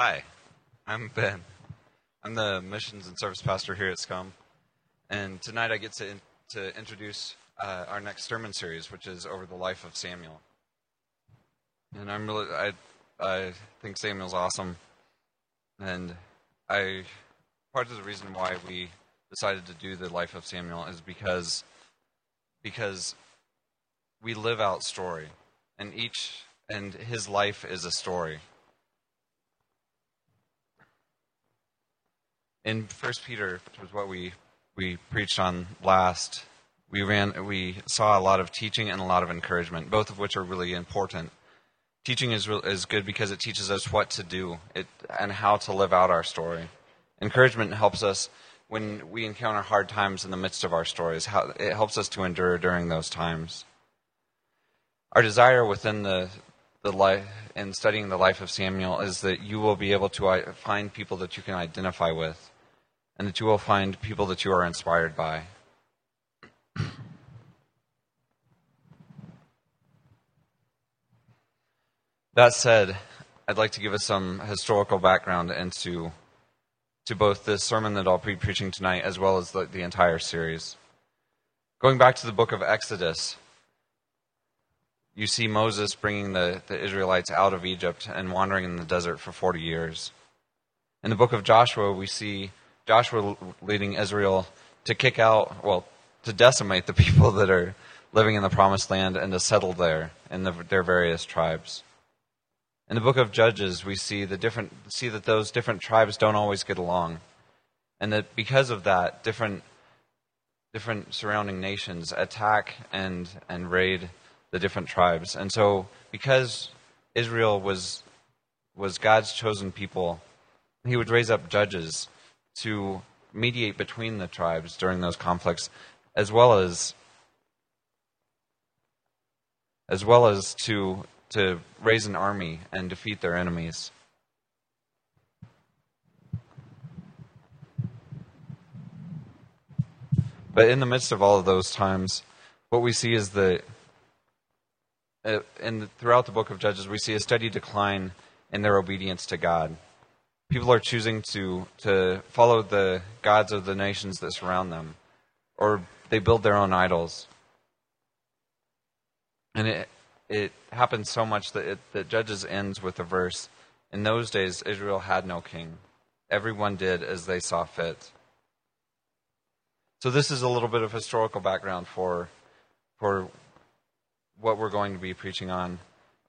Hi, I'm Ben. I'm the missions and service pastor here at Scum, and tonight I get to in, to introduce uh, our next sermon series, which is over the life of Samuel. And I'm really I I think Samuel's awesome, and I part of the reason why we decided to do the life of Samuel is because because we live out story, and each and his life is a story. In First Peter, which was what we we preached on last, we ran we saw a lot of teaching and a lot of encouragement, both of which are really important. Teaching is is good because it teaches us what to do it, and how to live out our story. Encouragement helps us when we encounter hard times in the midst of our stories. How it helps us to endure during those times. Our desire within the the life in studying the life of Samuel is that you will be able to uh, find people that you can identify with and that you will find people that you are inspired by. that said, I'd like to give us some historical background into to both this sermon that I'll be preaching tonight as well as the, the entire series. Going back to the book of Exodus, you see Moses bringing the, the Israelites out of Egypt and wandering in the desert for 40 years. In the book of Joshua, we see Joshua leading Israel to kick out, well, to decimate the people that are living in the promised land and to settle there in the, their various tribes. In the book of Judges, we see the different see that those different tribes don't always get along, and that because of that, different different surrounding nations attack and and raid the different tribes. And so, because Israel was was God's chosen people, He would raise up judges to mediate between the tribes during those conflicts, as well as as well as to to raise an army and defeat their enemies. But in the midst of all of those times, what we see is that uh, throughout the book of Judges, we see a steady decline in their obedience to God. People are choosing to to follow the gods of the nations that surround them, or they build their own idols. And it it happens so much that it, that Judges ends with a verse. In those days, Israel had no king. Everyone did as they saw fit. So this is a little bit of historical background for for what we're going to be preaching on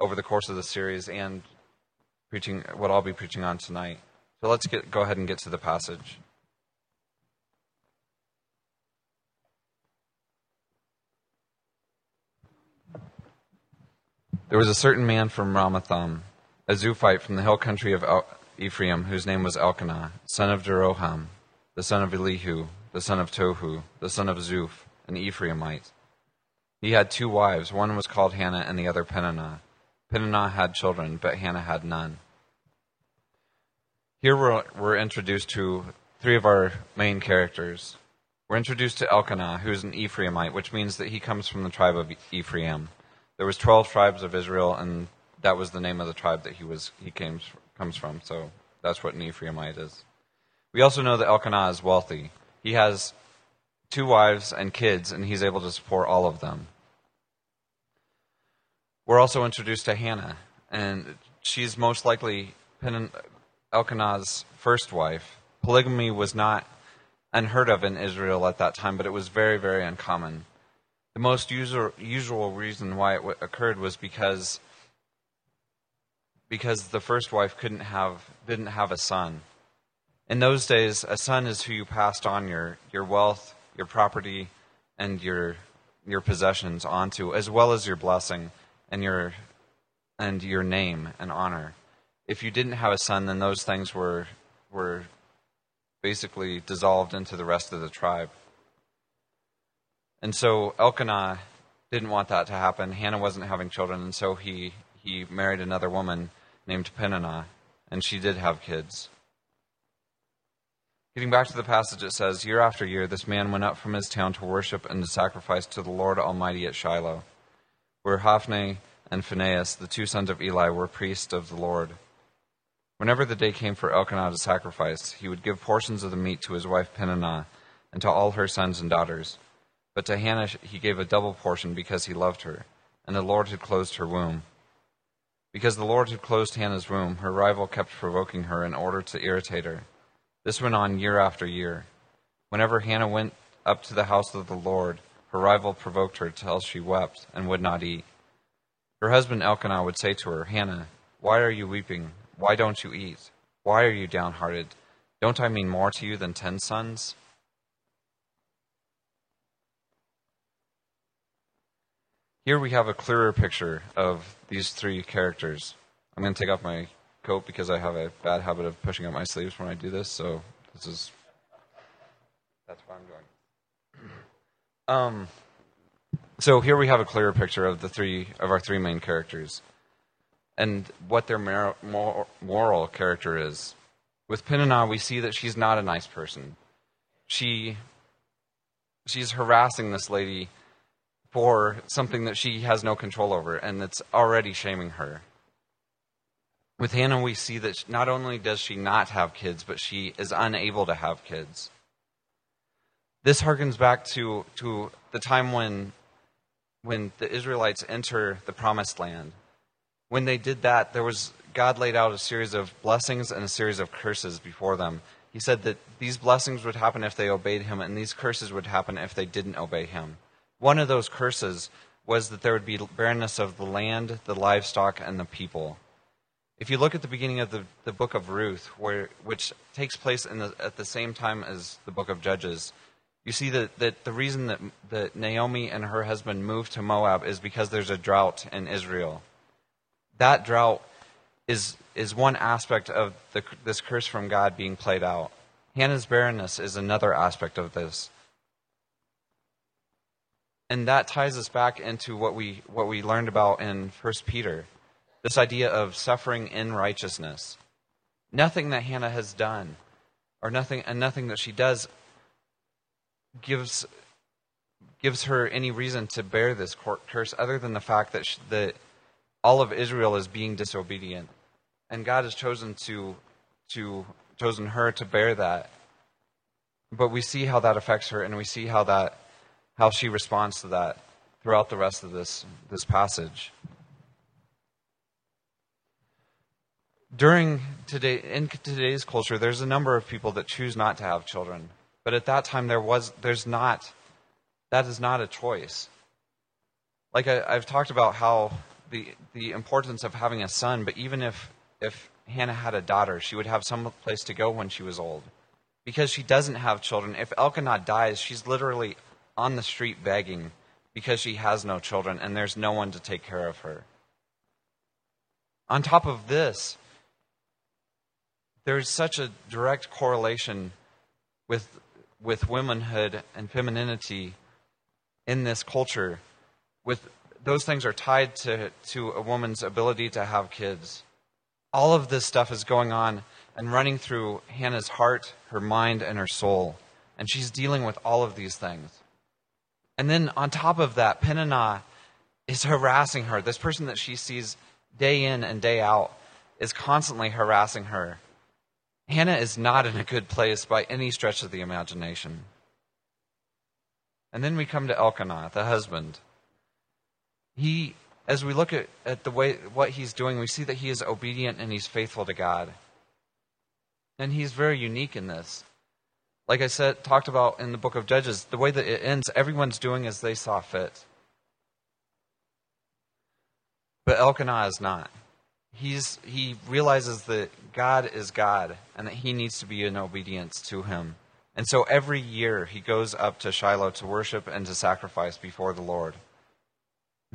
over the course of the series and preaching what I'll be preaching on tonight. So let's get, go ahead and get to the passage. There was a certain man from Ramathaim, a Zuphite from the hill country of Ephraim, whose name was Elkanah, son of Jeroham, the son of Elihu, the son of Tohu, the son of Zuph, an Ephraimite. He had two wives. One was called Hannah and the other Peninnah. Peninnah had children, but Hannah had none. Here we're, we're introduced to three of our main characters. We're introduced to Elkanah, who's an Ephraimite, which means that he comes from the tribe of Ephraim. There was 12 tribes of Israel, and that was the name of the tribe that he was he came, comes from. So that's what an Ephraimite is. We also know that Elkanah is wealthy. He has two wives and kids, and he's able to support all of them. We're also introduced to Hannah, and she's most likely Elkanah's first wife. Polygamy was not unheard of in Israel at that time, but it was very, very uncommon. The most usual, usual reason why it w- occurred was because because the first wife couldn't have didn't have a son. In those days, a son is who you passed on your, your wealth, your property and your your possessions onto, as well as your blessing and your and your name and honor. If you didn't have a son, then those things were were basically dissolved into the rest of the tribe. And so Elkanah didn't want that to happen. Hannah wasn't having children, and so he he married another woman named Peninnah, and she did have kids. Getting back to the passage, it says, Year after year, this man went up from his town to worship and to sacrifice to the Lord Almighty at Shiloh, where Hophni and Phinehas, the two sons of Eli, were priests of the Lord. Whenever the day came for Elkanah to sacrifice, he would give portions of the meat to his wife Peninnah and to all her sons and daughters. But to Hannah he gave a double portion because he loved her, and the Lord had closed her womb. Because the Lord had closed Hannah's womb, her rival kept provoking her in order to irritate her. This went on year after year. Whenever Hannah went up to the house of the Lord, her rival provoked her till she wept and would not eat. Her husband Elkanah would say to her, Hannah, why are you weeping? Why don't you eat? Why are you downhearted? Don't I mean more to you than ten sons? Here we have a clearer picture of these three characters. I'm going to take off my coat because I have a bad habit of pushing up my sleeves when I do this, so this is that's why I'm doing. Um, so here we have a clearer picture of the three of our three main characters and what their moral, moral character is. With Peninnah, we see that she's not a nice person. She she's harassing this lady for something that she has no control over, and that's already shaming her. With Hannah, we see that not only does she not have kids, but she is unable to have kids. This harkens back to, to the time when, when the Israelites enter the promised land when they did that, there was God laid out a series of blessings and a series of curses before them. He said that these blessings would happen if they obeyed him, and these curses would happen if they didn't obey him. One of those curses was that there would be barrenness of the land, the livestock, and the people. If you look at the beginning of the, the book of Ruth, where, which takes place the, at the same time as the book of Judges, you see that, that the reason that, that Naomi and her husband moved to Moab is because there's a drought in Israel that drought is, is one aspect of the, this curse from God being played out. Hannah's barrenness is another aspect of this. And that ties us back into what we, what we learned about in 1 Peter this idea of suffering in righteousness. Nothing that Hannah has done, or nothing, and nothing that she does, gives, gives her any reason to bear this curse other than the fact that, she, that all of Israel is being disobedient. And God has chosen to, to chosen her to bear that. But we see how that affects her and we see how that how she responds to that throughout the rest of this this passage. During today in today's culture there's a number of people that choose not to have children. But at that time there was there's not that is not a choice. Like I, I've talked about how the the importance of having a son, but even if if Hannah had a daughter, she would have some place to go when she was old. Because she doesn't have children, if Elkanah dies, she's literally on the street begging because she has no children and there's no one to take care of her. On top of this, there's such a direct correlation with with womanhood and femininity in this culture with those things are tied to, to a woman's ability to have kids. All of this stuff is going on and running through Hannah's heart, her mind, and her soul. And she's dealing with all of these things. And then on top of that, Peninnah is harassing her. This person that she sees day in and day out is constantly harassing her. Hannah is not in a good place by any stretch of the imagination. And then we come to Elkanah, the husband he as we look at, at the way what he's doing, we see that he is obedient and he's faithful to God. And he's very unique in this. Like I said, talked about in the book of Judges, the way that it ends, everyone's doing as they saw fit. But Elkanah is not. He's, he realizes that God is God and that he needs to be in obedience to him. And so every year he goes up to Shiloh to worship and to sacrifice before the Lord.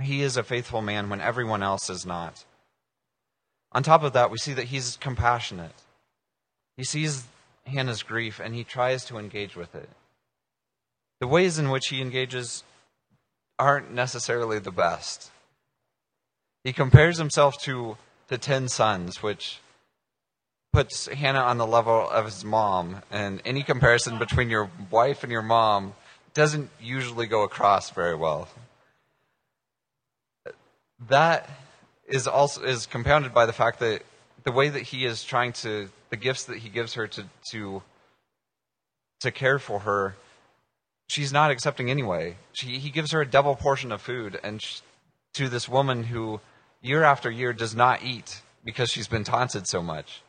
He is a faithful man when everyone else is not. On top of that, we see that he's compassionate. He sees Hannah's grief and he tries to engage with it. The ways in which he engages aren't necessarily the best. He compares himself to, to ten sons, which puts Hannah on the level of his mom. And any comparison between your wife and your mom doesn't usually go across very well that is also is compounded by the fact that the way that he is trying to, the gifts that he gives her to, to, to care for her, she's not accepting anyway. She, he gives her a double portion of food, and she, to this woman who year after year does not eat because she's been taunted so much.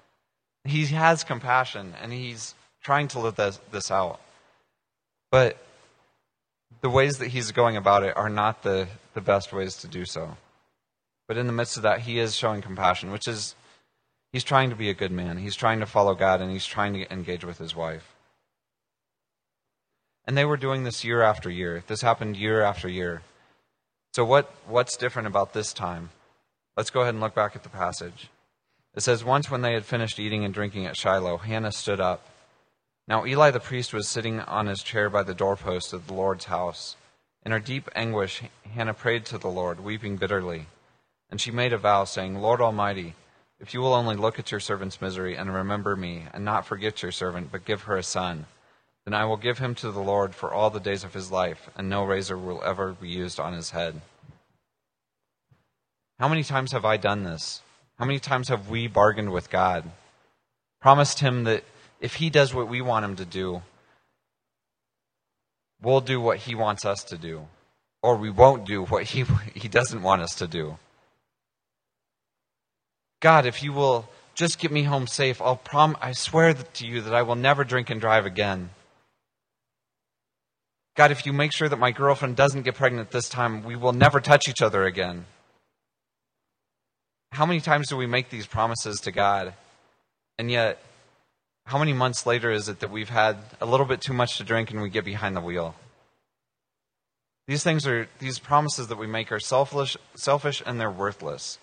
He has compassion, and he's trying to live this, this out. But the ways that he's going about it are not the, the best ways to do so. But in the midst of that, he is showing compassion, which is, he's trying to be a good man. He's trying to follow God, and he's trying to engage with his wife. And they were doing this year after year. This happened year after year. So, what, what's different about this time? Let's go ahead and look back at the passage. It says, Once when they had finished eating and drinking at Shiloh, Hannah stood up now Eli the priest was sitting on his chair by the doorpost of the Lord's house. In her deep anguish, Hannah prayed to the Lord, weeping bitterly. And she made a vow, saying, Lord Almighty, if you will only look at your servant's misery and remember me, and not forget your servant, but give her a son, then I will give him to the Lord for all the days of his life, and no razor will ever be used on his head. How many times have I done this? How many times have we bargained with God? Promised him that if he does what we want him to do, we'll do what he wants us to do. Or we won't do what he, he doesn't want us to do. God, if you will just get me home safe, I'll prom- I swear to you that I will never drink and drive again. God, if you make sure that my girlfriend doesn't get pregnant this time, we will never touch each other again. How many times do we make these promises to God? And yet, how many months later is it that we've had a little bit too much to drink and we get behind the wheel? These things are these promises that we make are selfish, selfish and they're worthless.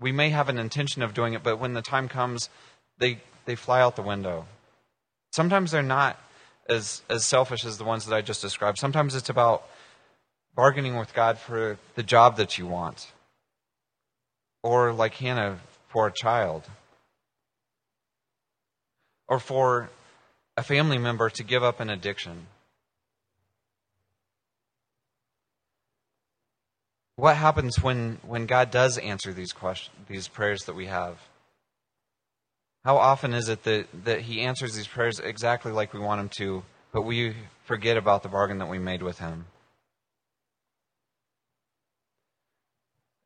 We may have an intention of doing it, but when the time comes, they they fly out the window. Sometimes they're not as as selfish as the ones that I just described. Sometimes it's about bargaining with God for the job that you want. Or like Hannah for a child or for a family member to give up an addiction? What happens when, when God does answer these questions, these prayers that we have? How often is it that, that He answers these prayers exactly like we want Him to, but we forget about the bargain that we made with Him?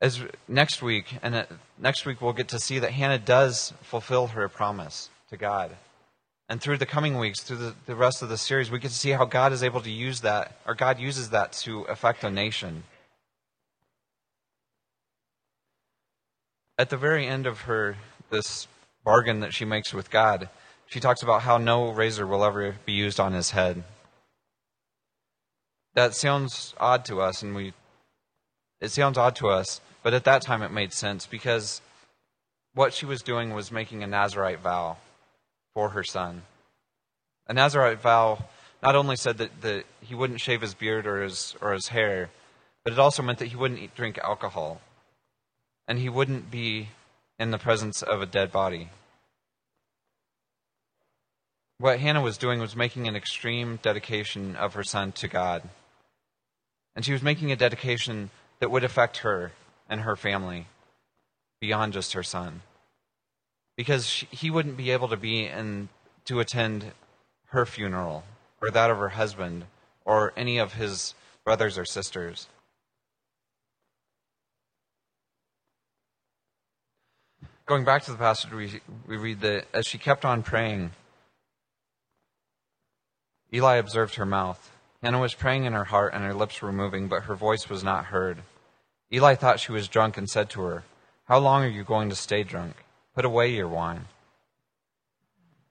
As next week, and uh, next week we'll get to see that Hannah does fulfill her promise to God. And through the coming weeks, through the, the rest of the series, we get to see how God is able to use that, or God uses that to affect a nation. At the very end of her, this bargain that she makes with God, she talks about how no razor will ever be used on his head. That sounds odd to us, and we, it sounds odd to us, but at that time it made sense because what she was doing was making a Nazarite vow for her son. A Nazarite vow not only said that, that he wouldn't shave his beard or his, or his hair, but it also meant that he wouldn't eat, drink alcohol. And he wouldn't be in the presence of a dead body. What Hannah was doing was making an extreme dedication of her son to God. And she was making a dedication that would affect her and her family beyond just her son because he wouldn't be able to be in to attend her funeral or that of her husband or any of his brothers or sisters. Going back to the passage, we, we read that as she kept on praying, Eli observed her mouth. Hannah was praying in her heart, and her lips were moving, but her voice was not heard. Eli thought she was drunk and said to her, How long are you going to stay drunk? Put away your wine.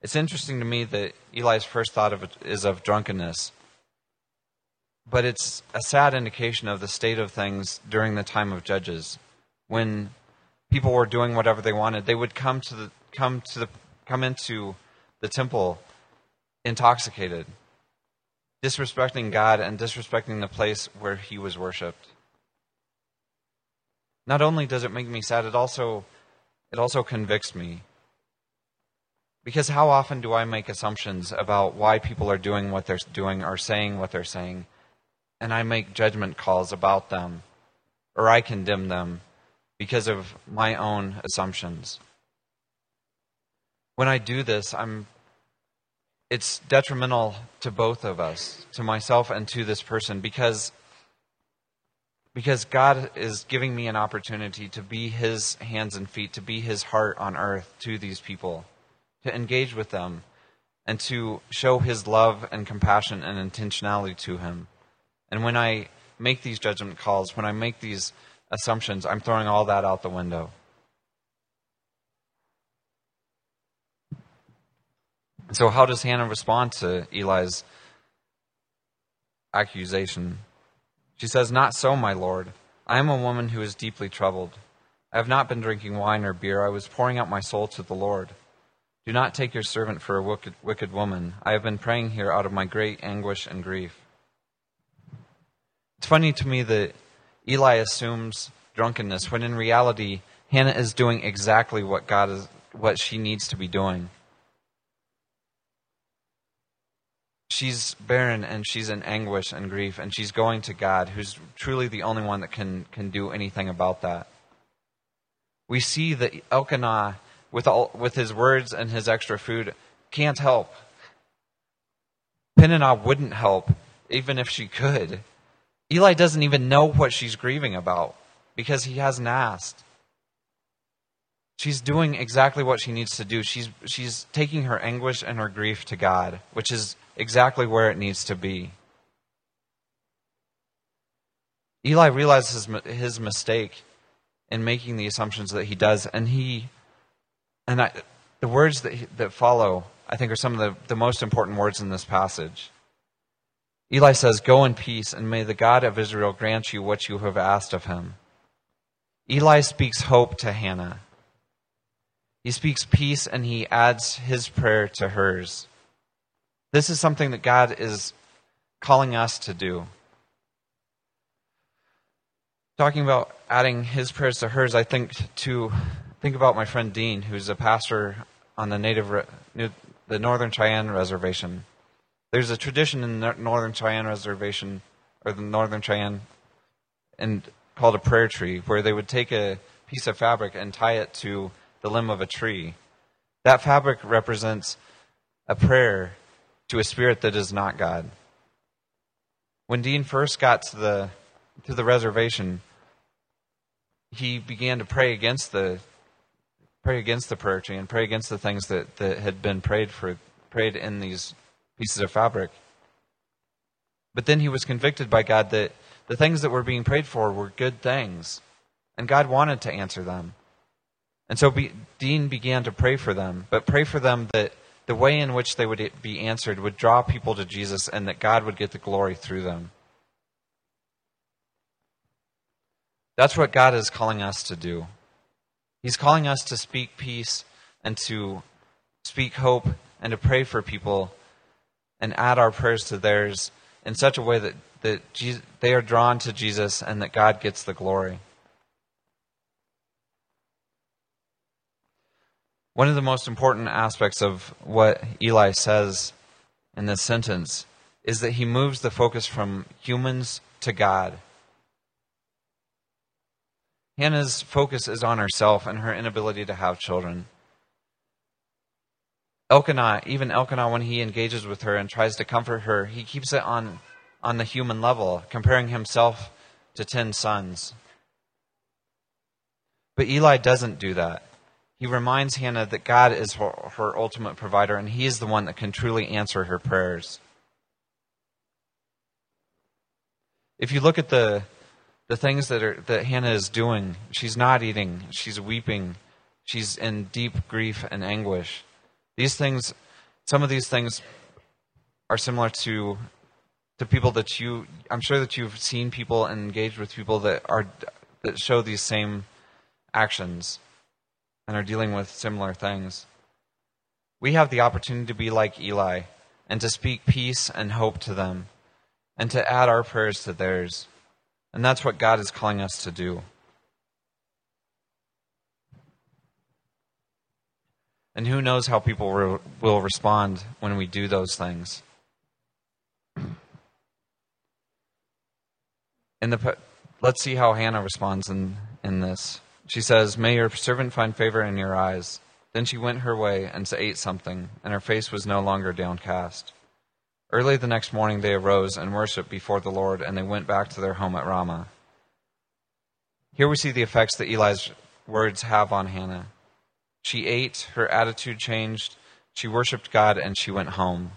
It's interesting to me that Eli's first thought of is of drunkenness, but it's a sad indication of the state of things during the time of Judges, when people were doing whatever they wanted. They would come to the come to the come into the temple intoxicated, disrespecting God and disrespecting the place where He was worshipped. Not only does it make me sad, it also it also convicts me. Because how often do I make assumptions about why people are doing what they're doing or saying what they're saying, and I make judgment calls about them, or I condemn them, because of my own assumptions. When I do this, I'm it's detrimental to both of us, to myself and to this person because because God is giving me an opportunity to be his hands and feet, to be his heart on earth to these people, to engage with them and to show his love and compassion and intentionality to him. And when I make these judgment calls, when I make these assumptions, I'm throwing all that out the window. So, how does Hannah respond to Eli's accusation? She says, Not so, my lord. I am a woman who is deeply troubled. I have not been drinking wine or beer. I was pouring out my soul to the Lord. Do not take your servant for a wicked, wicked woman. I have been praying here out of my great anguish and grief. It's funny to me that Eli assumes drunkenness when in reality Hannah is doing exactly what God is what she needs to be doing. She's barren and she's in anguish and grief and she's going to God who's truly the only one that can can do anything about that. We see that Elkanah with all with his words and his extra food can't help. Peninnah wouldn't help even if she could. Eli doesn't even know what she's grieving about because he hasn't asked. She's doing exactly what she needs to do. She's, she's taking her anguish and her grief to God, which is exactly where it needs to be. Eli realizes his mistake in making the assumptions that he does, and he, and I, the words that, he, that follow, I think, are some of the, the most important words in this passage. Eli says, Go in peace, and may the God of Israel grant you what you have asked of him. Eli speaks hope to Hannah. He speaks peace, and he adds his prayer to hers. This is something that God is calling us to do. Talking about adding his prayers to hers, I think to think about my friend Dean, who's a pastor on the native the Northern Cheyenne Reservation. There's a tradition in the Northern Cheyenne Reservation, or the Northern Cheyenne, and called a prayer tree, where they would take a piece of fabric and tie it to the limb of a tree. That fabric represents a prayer to a spirit that is not God. When Dean first got to the to the reservation, he began to pray against the pray against the prayer tree and pray against the things that, that had been prayed for prayed in these pieces of fabric. But then he was convicted by God that the things that were being prayed for were good things, and God wanted to answer them. And so be, Dean began to pray for them, but pray for them that the way in which they would be answered would draw people to Jesus and that God would get the glory through them. That's what God is calling us to do. He's calling us to speak peace and to speak hope and to pray for people and add our prayers to theirs in such a way that, that Jesus, they are drawn to Jesus and that God gets the glory. One of the most important aspects of what Eli says in this sentence is that he moves the focus from humans to God. Hannah's focus is on herself and her inability to have children. Elkanah, even Elkanah, when he engages with her and tries to comfort her, he keeps it on, on the human level, comparing himself to ten sons. But Eli doesn't do that. He reminds Hannah that God is her, her ultimate provider and he is the one that can truly answer her prayers. If you look at the, the things that, are, that Hannah is doing, she's not eating, she's weeping, she's in deep grief and anguish. These things, some of these things are similar to to people that you I'm sure that you've seen people and engaged with people that are that show these same actions and are dealing with similar things. We have the opportunity to be like Eli and to speak peace and hope to them and to add our prayers to theirs. And that's what God is calling us to do. And who knows how people re- will respond when we do those things. In the, let's see how Hannah responds in, in this. she says, May your servant find favor in your eyes. Then she went her way and ate something, and her face was no longer downcast. Early the next morning they arose and worshipped before the Lord, and they went back to their home at Ramah. Here we see the effects that Eli's words have on Hannah. She ate, her attitude changed, she worshiped God, and she went home.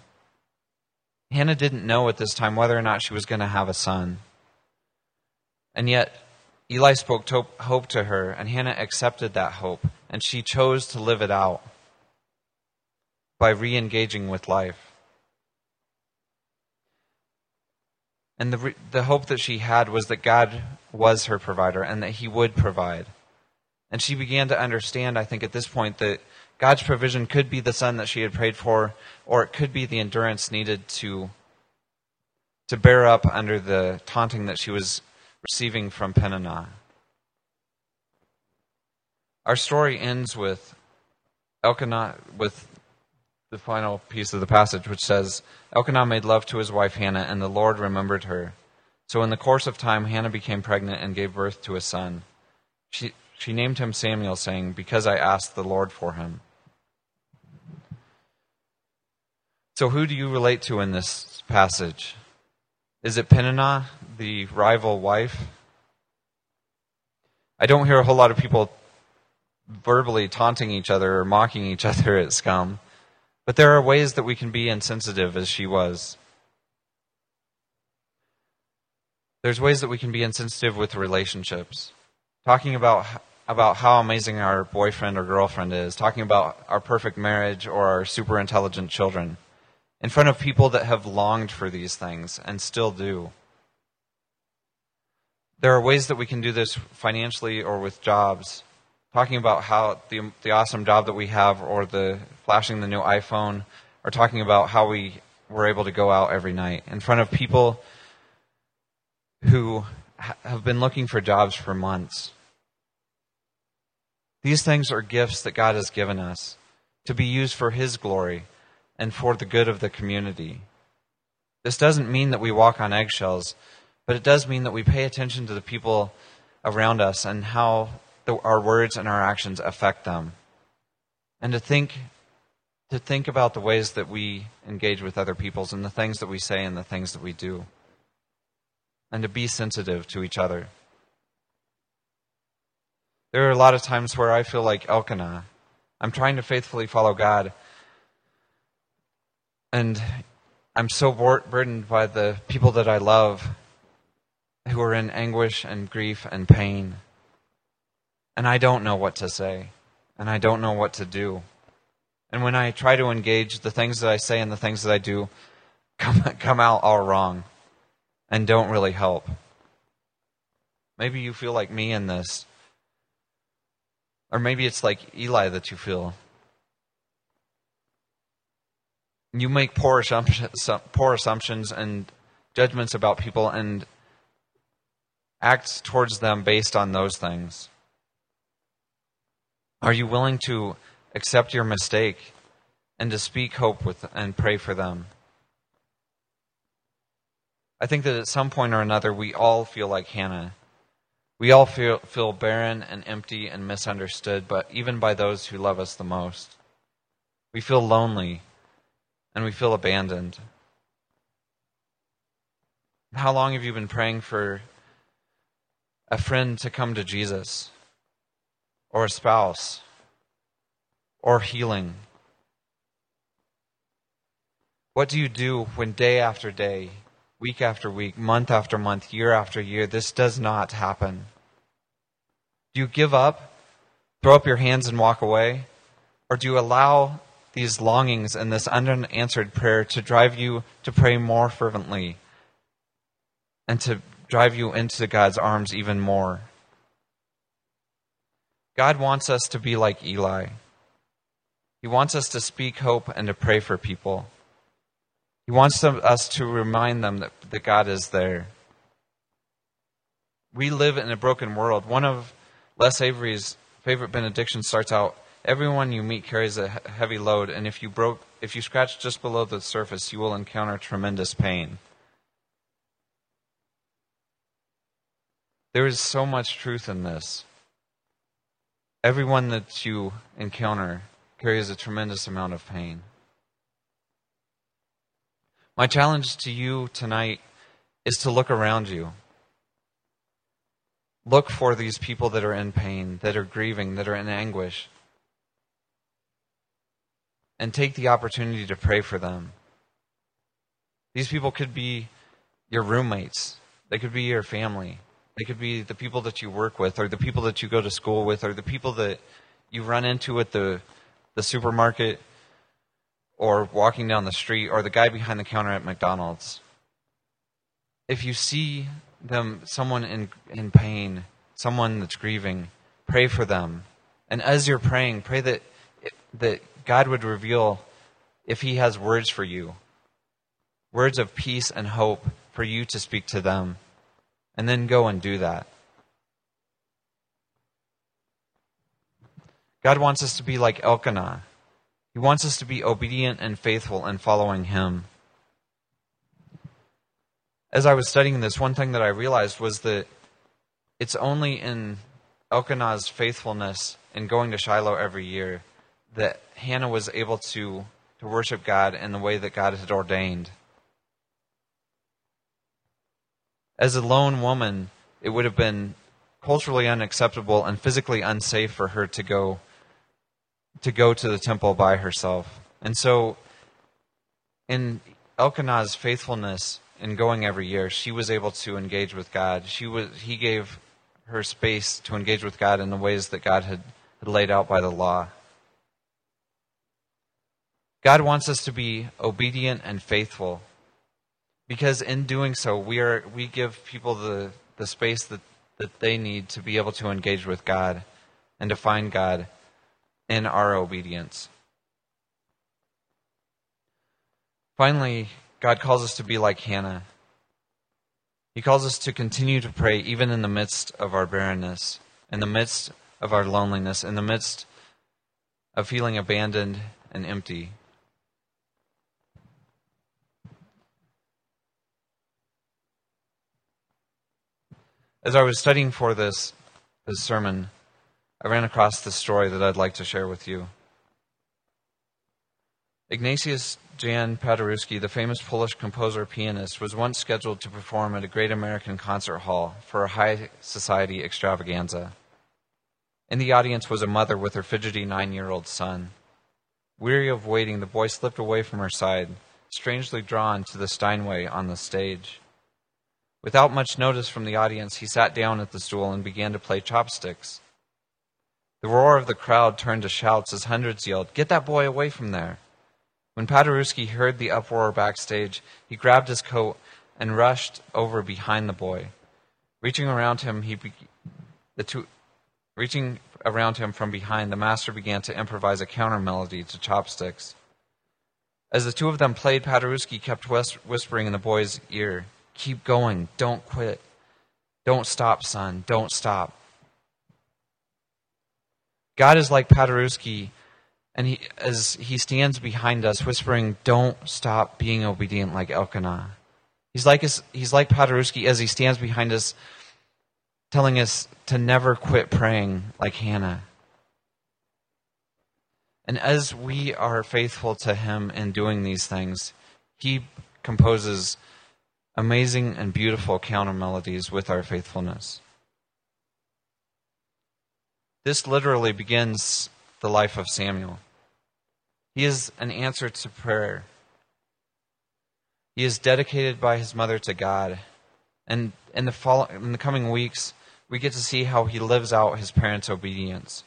Hannah didn't know at this time whether or not she was going to have a son. And yet, Eli spoke hope to her, and Hannah accepted that hope, and she chose to live it out by re engaging with life. And the, the hope that she had was that God was her provider and that He would provide. And she began to understand, I think, at this point, that God's provision could be the son that she had prayed for, or it could be the endurance needed to, to bear up under the taunting that she was receiving from Peninnah. Our story ends with Elkanah, with the final piece of the passage, which says, Elkanah made love to his wife Hannah, and the Lord remembered her. So in the course of time, Hannah became pregnant and gave birth to a son. She, she named him Samuel, saying, Because I asked the Lord for him. So who do you relate to in this passage? Is it Peninnah, the rival wife? I don't hear a whole lot of people verbally taunting each other or mocking each other at scum, but there are ways that we can be insensitive as she was. There's ways that we can be insensitive with relationships. Talking about about how amazing our boyfriend or girlfriend is, talking about our perfect marriage or our super intelligent children in front of people that have longed for these things and still do. There are ways that we can do this financially or with jobs. Talking about how the, the awesome job that we have, or the flashing the new iPhone, or talking about how we were able to go out every night in front of people who ha- have been looking for jobs for months. These things are gifts that God has given us to be used for His glory and for the good of the community. This doesn't mean that we walk on eggshells, but it does mean that we pay attention to the people around us and how the, our words and our actions affect them. And to think to think about the ways that we engage with other peoples and the things that we say and the things that we do. And to be sensitive to each other. There are a lot of times where I feel like Elkanah. I'm trying to faithfully follow God, and I'm so burdened by the people that I love who are in anguish and grief and pain. And I don't know what to say. And I don't know what to do. And when I try to engage, the things that I say and the things that I do come, come out all wrong and don't really help. Maybe you feel like me in this. Or maybe it's like Eli that you feel. you make poor assumptions, poor assumptions and judgments about people and act towards them based on those things? Are you willing to accept your mistake and to speak hope with and pray for them? I think that at some point or another we all feel like Hannah. We all feel, feel barren and empty and misunderstood, but even by those who love us the most. We feel lonely and we feel abandoned. How long have you been praying for a friend to come to Jesus, or a spouse, or healing? What do you do when day after day, week after week, month after month, year after year, this does not happen? Do you give up, throw up your hands, and walk away? Or do you allow these longings and this unanswered prayer to drive you to pray more fervently and to drive you into God's arms even more. God wants us to be like Eli. He wants us to speak hope and to pray for people. He wants us to remind them that, that God is there. We live in a broken world. One of Les Avery's favorite benedictions starts out Everyone you meet carries a heavy load, and if you broke, if you scratch just below the surface, you will encounter tremendous pain. There is so much truth in this. Everyone that you encounter carries a tremendous amount of pain. My challenge to you tonight is to look around you. Look for these people that are in pain, that are grieving, that are in anguish. And take the opportunity to pray for them. These people could be your roommates, they could be your family, they could be the people that you work with, or the people that you go to school with, or the people that you run into at the, the supermarket, or walking down the street, or the guy behind the counter at McDonald's. If you see them, someone in, in pain, someone that's grieving, pray for them. And as you're praying, pray that, that God would reveal if He has words for you words of peace and hope for you to speak to them. And then go and do that. God wants us to be like Elkanah. He wants us to be obedient and faithful in following Him. As I was studying this, one thing that I realized was that it's only in Elkanah's faithfulness in going to Shiloh every year that Hannah was able to, to worship God in the way that God had ordained. As a lone woman, it would have been culturally unacceptable and physically unsafe for her to go to go to the temple by herself. And so in Elkanah's faithfulness in going every year, she was able to engage with God. She was he gave her space to engage with God in the ways that God had, had laid out by the law. God wants us to be obedient and faithful because in doing so we are we give people the the space that that they need to be able to engage with God and to find God in our obedience. Finally, God calls us to be like Hannah. He calls us to continue to pray even in the midst of our barrenness, in the midst of our loneliness, in the midst of feeling abandoned and empty. As I was studying for this, this sermon, I ran across this story that I'd like to share with you. Ignatius Jan Paderewski, the famous Polish composer pianist, was once scheduled to perform at a great American concert hall for a high society extravaganza. In the audience was a mother with her fidgety nine year old son. Weary of waiting, the boy slipped away from her side, strangely drawn to the Steinway on the stage. Without much notice from the audience, he sat down at the stool and began to play chopsticks. The roar of the crowd turned to shouts as hundreds yelled, Get that boy away from there! When Paderewski heard the uproar backstage, he grabbed his coat and rushed over behind the boy. Reaching around him, he be- the two, reaching around him from behind, the master began to improvise a counter melody to chopsticks. As the two of them played, Paderewski kept whispering in the boy's ear, Keep going. Don't quit. Don't stop, son. Don't stop. God is like Paderewski, and he, as he stands behind us, whispering, Don't stop being obedient like Elkanah. He's like, he's like Paderewski as he stands behind us, telling us to never quit praying like Hannah. And as we are faithful to him in doing these things, he composes amazing and beautiful counter melodies with our faithfulness. This literally begins the life of Samuel. He is an answer to prayer. He is dedicated by his mother to God. And in the, follow- in the coming weeks, we get to see how he lives out his parents' obedience.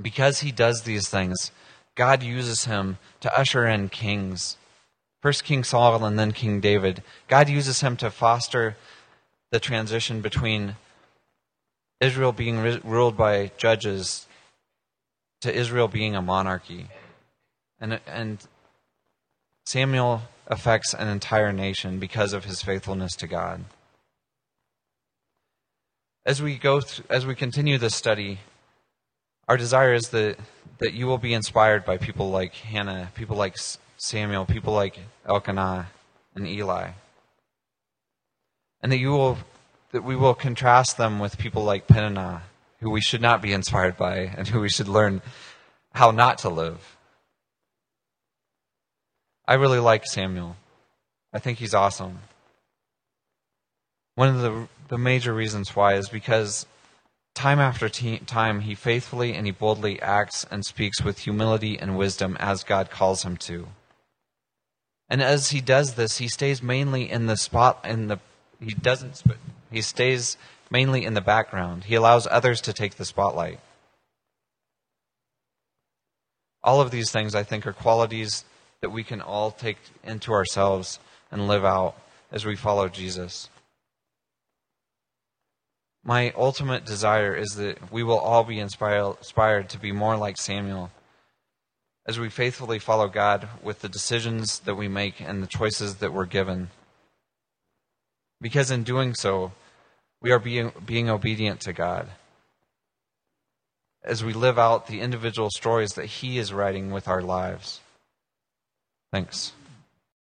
Because he does these things, God uses him to usher in kings First King Saul and then King David. God uses him to foster the transition between Israel being ruled by judges to Israel being a monarchy. And, and Samuel affects an entire nation because of his faithfulness to God. As we go th- as we continue this study, our desire is that, that you will be inspired by people like Hannah, people like Samuel, people like Elkanah and Eli. And that you will that we will contrast them with people like Peninnah, who we should not be inspired by and who we should learn how not to live. I really like Samuel. I think he's awesome. One of the, the major reasons why is because time after time he faithfully and he boldly acts and speaks with humility and wisdom as God calls him to. And as he does this, he stays mainly in the spot in the he doesn't he stays mainly in the background. He allows others to take the spotlight. All of these things I think are qualities that we can all take into ourselves and live out as we follow Jesus. My ultimate desire is that we will all be inspired to be more like Samuel as we faithfully follow God with the decisions that we make and the choices that we're given. Because in doing so, we are being, being obedient to God as we live out the individual stories that He is writing with our lives. Thanks.